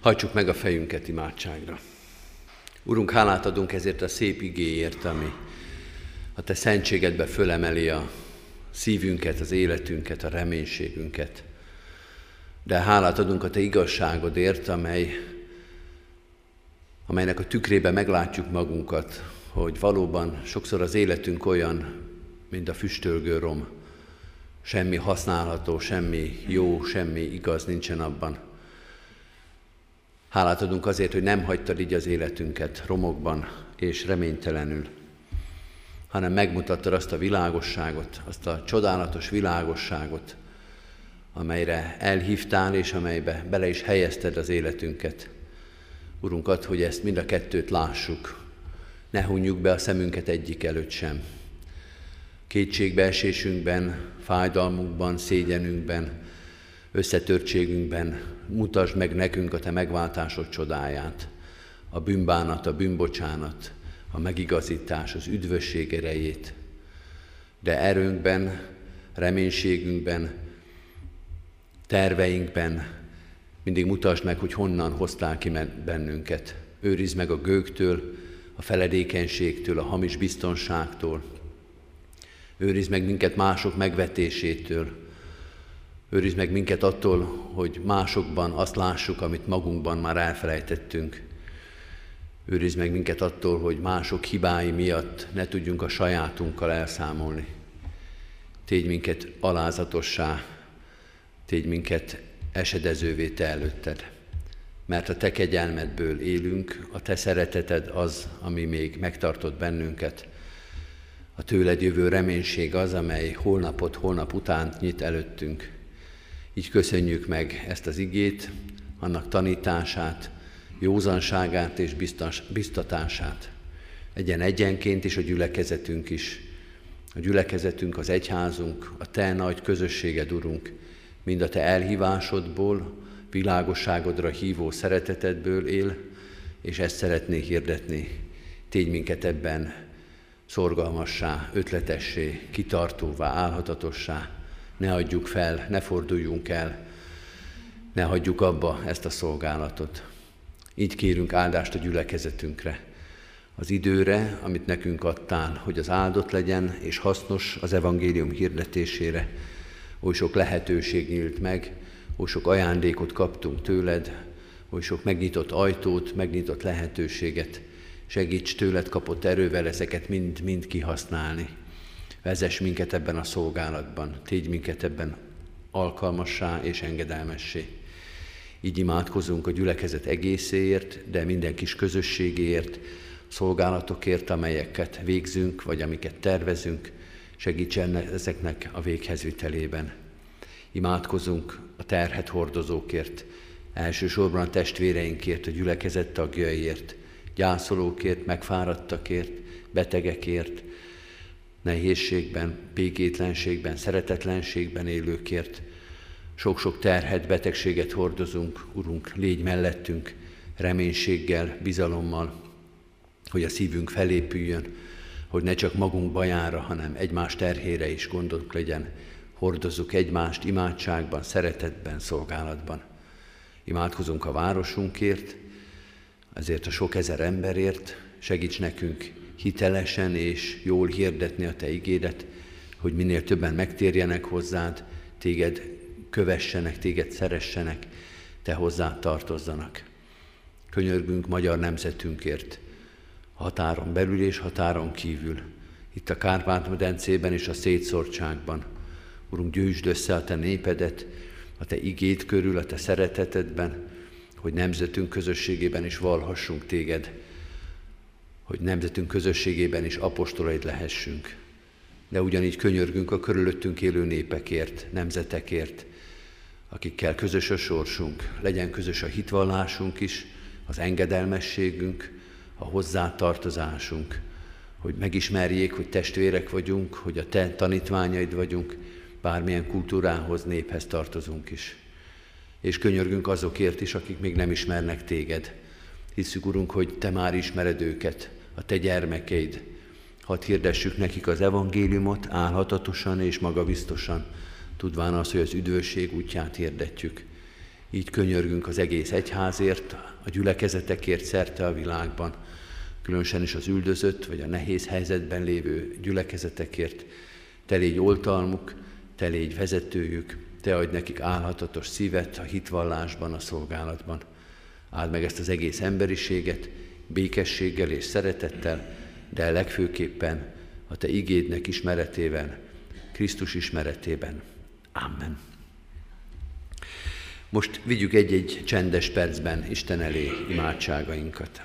A: Hajtsuk meg a fejünket imádságra. Urunk, hálát adunk ezért a szép igéért, ami a Te szentségedbe fölemeli a szívünket, az életünket, a reménységünket. De hálát adunk a Te igazságodért, amely, amelynek a tükrébe meglátjuk magunkat, hogy valóban sokszor az életünk olyan, mint a füstölgő rom. Semmi használható, semmi jó, semmi igaz nincsen abban. Hálát adunk azért, hogy nem hagytad így az életünket romokban és reménytelenül, hanem megmutattad azt a világosságot, azt a csodálatos világosságot, amelyre elhívtál, és amelybe bele is helyezted az életünket. Urunk, add, hogy ezt mind a kettőt lássuk, ne hunjuk be a szemünket egyik előtt sem. Kétségbeesésünkben, fájdalmunkban, szégyenünkben, összetörtségünkben mutasd meg nekünk a Te megváltásod csodáját, a bűnbánat, a bűnbocsánat, a megigazítás, az üdvösség erejét. De erőnkben, reménységünkben, terveinkben mindig mutasd meg, hogy honnan hoztál ki bennünket. Őrizd meg a gőktől, a feledékenységtől, a hamis biztonságtól. Őrizd meg minket mások megvetésétől. Őrizd meg minket attól, hogy másokban azt lássuk, amit magunkban már elfelejtettünk. Őrizd meg minket attól, hogy mások hibái miatt ne tudjunk a sajátunkkal elszámolni. Tégy minket alázatossá, tégy minket esedezővé te előtted. Mert a te kegyelmedből élünk, a te szereteted az, ami még megtartott bennünket. A tőled jövő reménység az, amely holnapot, holnap után nyit előttünk. Így köszönjük meg ezt az igét, annak tanítását, józanságát és biztatását. Egyen egyenként is a gyülekezetünk is. A gyülekezetünk, az egyházunk, a Te nagy közösséged, Urunk, mind a Te elhívásodból, világosságodra hívó szeretetedből él, és ezt szeretné hirdetni. Tégy minket ebben szorgalmassá, ötletessé, kitartóvá, álhatatossá. Ne adjuk fel, ne forduljunk el, ne hagyjuk abba ezt a szolgálatot. Így kérünk áldást a gyülekezetünkre, az időre, amit nekünk adtál, hogy az áldott legyen és hasznos az evangélium hirdetésére. Oly sok lehetőség nyílt meg, oly sok ajándékot kaptunk tőled, oly sok megnyitott ajtót, megnyitott lehetőséget. Segíts tőled kapott erővel ezeket mind-mind kihasználni. Vezess minket ebben a szolgálatban, tégy minket ebben alkalmassá és engedelmessé. Így imádkozunk a gyülekezet egészéért, de minden kis közösségéért, szolgálatokért, amelyeket végzünk, vagy amiket tervezünk, segítsen ezeknek a véghezvitelében. Imádkozunk a terhet hordozókért, elsősorban a testvéreinkért, a gyülekezet tagjaiért, gyászolókért, megfáradtakért, betegekért, nehézségben, békétlenségben, szeretetlenségben élőkért, sok-sok terhet, betegséget hordozunk, Urunk, légy mellettünk, reménységgel, bizalommal, hogy a szívünk felépüljön, hogy ne csak magunk bajára, hanem egymás terhére is gondok legyen, hordozzuk egymást imádságban, szeretetben, szolgálatban. Imádkozunk a városunkért, ezért a sok ezer emberért, segíts nekünk hitelesen és jól hirdetni a Te igédet, hogy minél többen megtérjenek hozzád, téged kövessenek, téged szeressenek, te hozzá tartozzanak. Könyörgünk magyar nemzetünkért, határon belül és határon kívül, itt a Kárpát-medencében és a szétszórtságban. Urunk, gyűjtsd össze a Te népedet, a Te igét körül, a Te szeretetedben, hogy nemzetünk közösségében is valhassunk Téged, hogy nemzetünk közösségében is apostolaid lehessünk. De ugyanígy könyörgünk a körülöttünk élő népekért, nemzetekért, akikkel közös a sorsunk, legyen közös a hitvallásunk is, az engedelmességünk, a hozzátartozásunk, hogy megismerjék, hogy testvérek vagyunk, hogy a te tanítványaid vagyunk, bármilyen kultúrához, néphez tartozunk is. És könyörgünk azokért is, akik még nem ismernek téged. Hiszük, Urunk, hogy te már ismered őket, a te gyermekeid. Hadd hirdessük nekik az evangéliumot álhatatosan és magabiztosan, tudván az, hogy az üdvösség útját hirdetjük. Így könyörgünk az egész egyházért, a gyülekezetekért szerte a világban, különösen is az üldözött vagy a nehéz helyzetben lévő gyülekezetekért. Te légy oltalmuk, te légy vezetőjük, te adj nekik állhatatos szívet a hitvallásban, a szolgálatban. Áld meg ezt az egész emberiséget, békességgel és szeretettel, de legfőképpen a Te igédnek ismeretében, Krisztus ismeretében. Amen. Most vigyük egy-egy csendes percben Isten elé imádságainkat.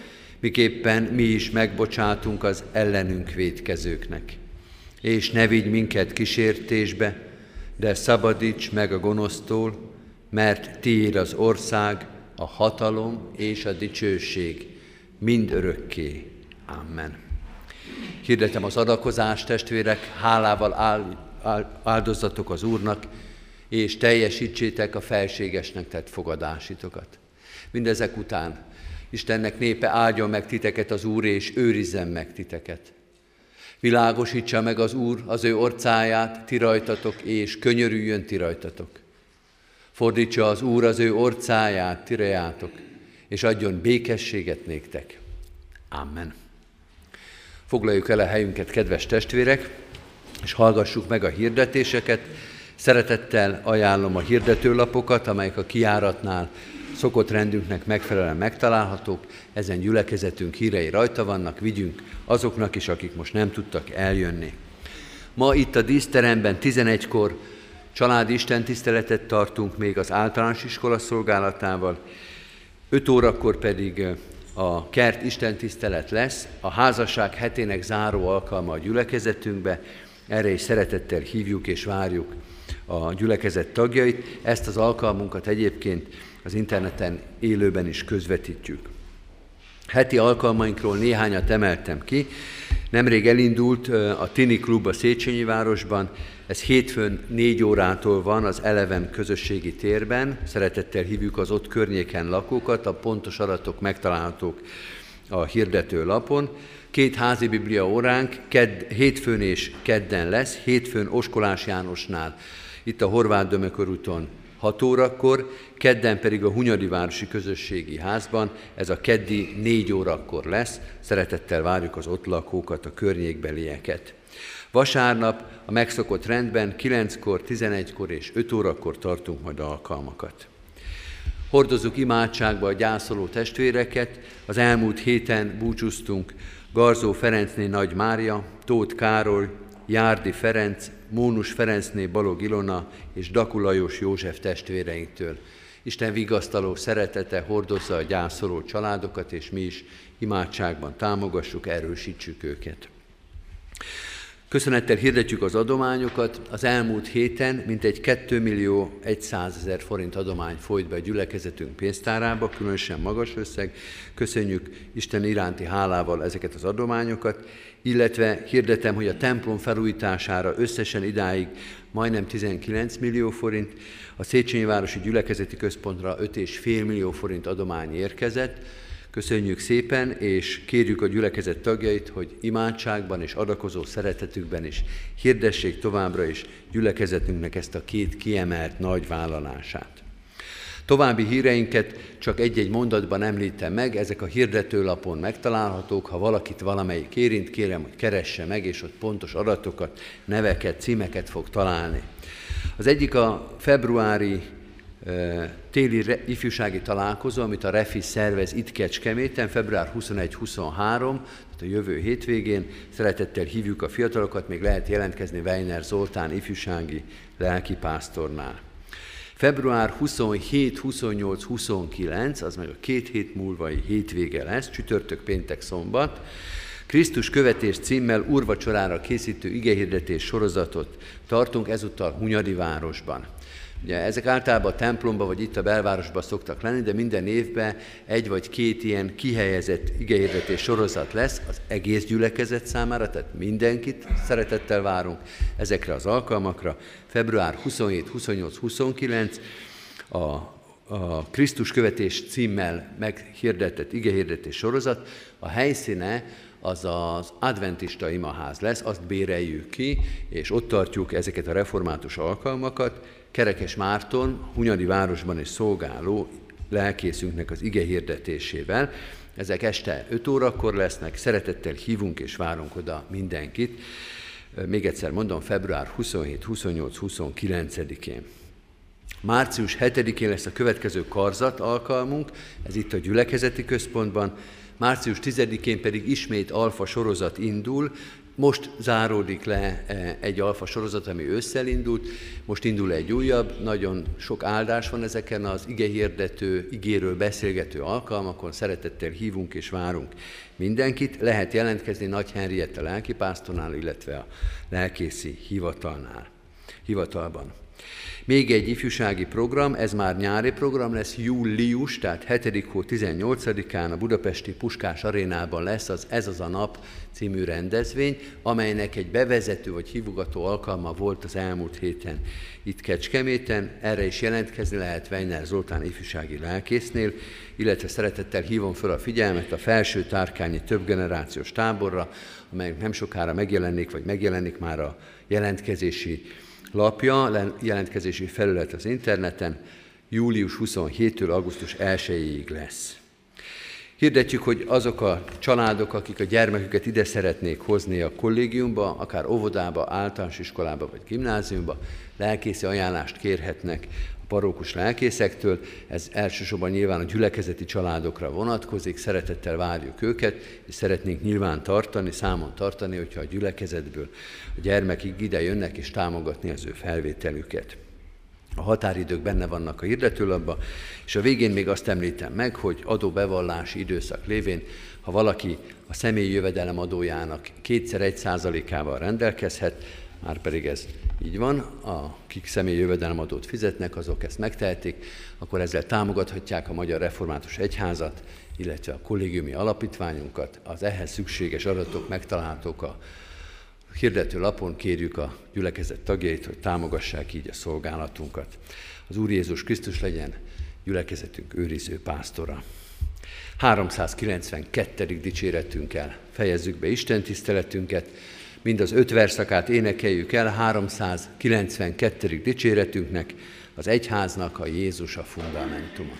A: miképpen mi is megbocsátunk az ellenünk védkezőknek. És ne vigy minket kísértésbe, de szabadíts meg a gonosztól, mert tiéd az ország, a hatalom és a dicsőség mind örökké. Amen. Hirdetem az adakozást, testvérek, hálával áldozatok az Úrnak, és teljesítsétek a felségesnek tett fogadásitokat. Mindezek után Istennek népe áldjon meg titeket az Úr, és őrizzen meg titeket. Világosítsa meg az Úr az ő orcáját, ti rajtatok, és könyörüljön ti rajtatok. Fordítsa az Úr az ő orcáját, ti rejátok, és adjon békességet néktek. Amen. Foglaljuk el a helyünket, kedves testvérek, és hallgassuk meg a hirdetéseket. Szeretettel ajánlom a hirdetőlapokat, amelyek a kiáratnál szokott rendünknek megfelelően megtalálhatók, ezen gyülekezetünk hírei rajta vannak, vigyünk azoknak is, akik most nem tudtak eljönni. Ma itt a díszteremben 11-kor családi istentiszteletet tartunk még az általános iskola szolgálatával, 5 órakor pedig a kert istentisztelet lesz, a házasság hetének záró alkalma a gyülekezetünkbe, erre is szeretettel hívjuk és várjuk a gyülekezet tagjait. Ezt az alkalmunkat egyébként az interneten élőben is közvetítjük. Heti alkalmainkról néhányat emeltem ki. Nemrég elindult a Tini Klub a Széchenyi városban, ez hétfőn négy órától van az Eleven közösségi térben. Szeretettel hívjuk az ott környéken lakókat, a pontos adatok megtalálhatók a hirdető lapon. Két házi biblia óránk kedd, hétfőn és kedden lesz, hétfőn Oskolás Jánosnál, itt a Horváth Dömökörúton 6 órakor, kedden pedig a Hunyadi Városi Közösségi Házban, ez a keddi 4 órakor lesz, szeretettel várjuk az ott lakókat, a környékbelieket. Vasárnap a megszokott rendben 9-kor, 11-kor és 5 órakor tartunk majd alkalmakat. Hordozzuk imádságba a gyászoló testvéreket. Az elmúlt héten búcsúztunk Garzó Ferencné Nagy Mária, Tóth Károly, Járdi Ferenc, Mónus Ferencné Balog Ilona és Dakulajos József testvéreinktől. Isten vigasztaló szeretete hordozza a gyászoló családokat, és mi is imádságban támogassuk, erősítsük őket. Köszönettel hirdetjük az adományokat. Az elmúlt héten mintegy 2 millió 100 ezer forint adomány folyt be a gyülekezetünk pénztárába, különösen magas összeg. Köszönjük Isten iránti hálával ezeket az adományokat, illetve hirdetem, hogy a templom felújítására összesen idáig majdnem 19 millió forint, a Széchenyi Városi Gyülekezeti Központra 5,5 millió forint adomány érkezett, Köszönjük szépen, és kérjük a gyülekezet tagjait, hogy imádságban és adakozó szeretetükben is hirdessék továbbra is gyülekezetünknek ezt a két kiemelt nagy vállalását. További híreinket csak egy-egy mondatban említem meg, ezek a hirdetőlapon megtalálhatók, ha valakit valamelyik érint, kérem, hogy keresse meg, és ott pontos adatokat, neveket, címeket fog találni. Az egyik a februári téli ifjúsági találkozó, amit a Refi szervez itt Kecskeméten, február 21-23, tehát a jövő hétvégén. Szeretettel hívjuk a fiatalokat, még lehet jelentkezni Weiner Zoltán ifjúsági lelkipásztornál. Február 27, 28, 29, az meg a két hét múlvai hétvége lesz, csütörtök, péntek, szombat. Krisztus követés címmel urvacsorára készítő igehirdetés sorozatot tartunk ezúttal Hunyadi városban. Ugye ezek általában a templomba vagy itt a belvárosban szoktak lenni, de minden évben egy vagy két ilyen kihelyezett igehirdetés sorozat lesz az egész gyülekezet számára, tehát mindenkit szeretettel várunk ezekre az alkalmakra. Február 27, 28, 29 a, a Krisztus követés címmel meghirdetett igehirdetés sorozat. A helyszíne az az adventista imaház lesz, azt béreljük ki, és ott tartjuk ezeket a református alkalmakat, Kerekes Márton, Hunyadi városban is szolgáló lelkészünknek az ige hirdetésével. Ezek este 5 órakor lesznek, szeretettel hívunk és várunk oda mindenkit. Még egyszer mondom, február 27, 28, 29-én. Március 7-én lesz a következő karzat alkalmunk, ez itt a gyülekezeti központban. Március 10-én pedig ismét alfa sorozat indul, most záródik le e, egy alfa sorozat, ami ősszel indult, most indul egy újabb, nagyon sok áldás van ezeken az igehirdető, igéről beszélgető alkalmakon, szeretettel hívunk és várunk mindenkit. Lehet jelentkezni Nagy Henriette lelkipásztornál, illetve a lelkészi hivatalnál, hivatalban. Még egy ifjúsági program, ez már nyári program lesz, július, tehát 7. hó 18-án a budapesti Puskás arénában lesz az Ez az a nap című rendezvény, amelynek egy bevezető vagy hívogató alkalma volt az elmúlt héten itt Kecskeméten. Erre is jelentkezni lehet Weiner Zoltán ifjúsági lelkésznél, illetve szeretettel hívom fel a figyelmet a felső tárkányi többgenerációs táborra, amely nem sokára megjelenik, vagy megjelenik már a jelentkezési lapja, jelentkezési felület az interneten, július 27-től augusztus 1-ig lesz. Hirdetjük, hogy azok a családok, akik a gyermeküket ide szeretnék hozni a kollégiumba, akár óvodába, általános iskolába vagy gimnáziumba, lelkészi ajánlást kérhetnek a parókus lelkészektől. Ez elsősorban nyilván a gyülekezeti családokra vonatkozik, szeretettel várjuk őket, és szeretnénk nyilván tartani, számon tartani, hogyha a gyülekezetből a gyermekig ide jönnek és támogatni az ő felvételüket. A határidők benne vannak a hirdetőlapban, és a végén még azt említem meg, hogy adóbevallási időszak lévén, ha valaki a személyi jövedelem adójának kétszer egy százalékával rendelkezhet, már pedig ez így van, akik személyi jövedelemadót fizetnek, azok ezt megtehetik, akkor ezzel támogathatják a Magyar Református Egyházat, illetve a kollégiumi alapítványunkat, az ehhez szükséges adatok megtalálhatók a hirdető lapon kérjük a gyülekezet tagjait, hogy támogassák így a szolgálatunkat. Az Úr Jézus Krisztus legyen gyülekezetünk őriző pásztora. 392. dicséretünkkel fejezzük be Isten tiszteletünket, mind az öt verszakát énekeljük el 392. dicséretünknek, az egyháznak a Jézus a fundamentuma.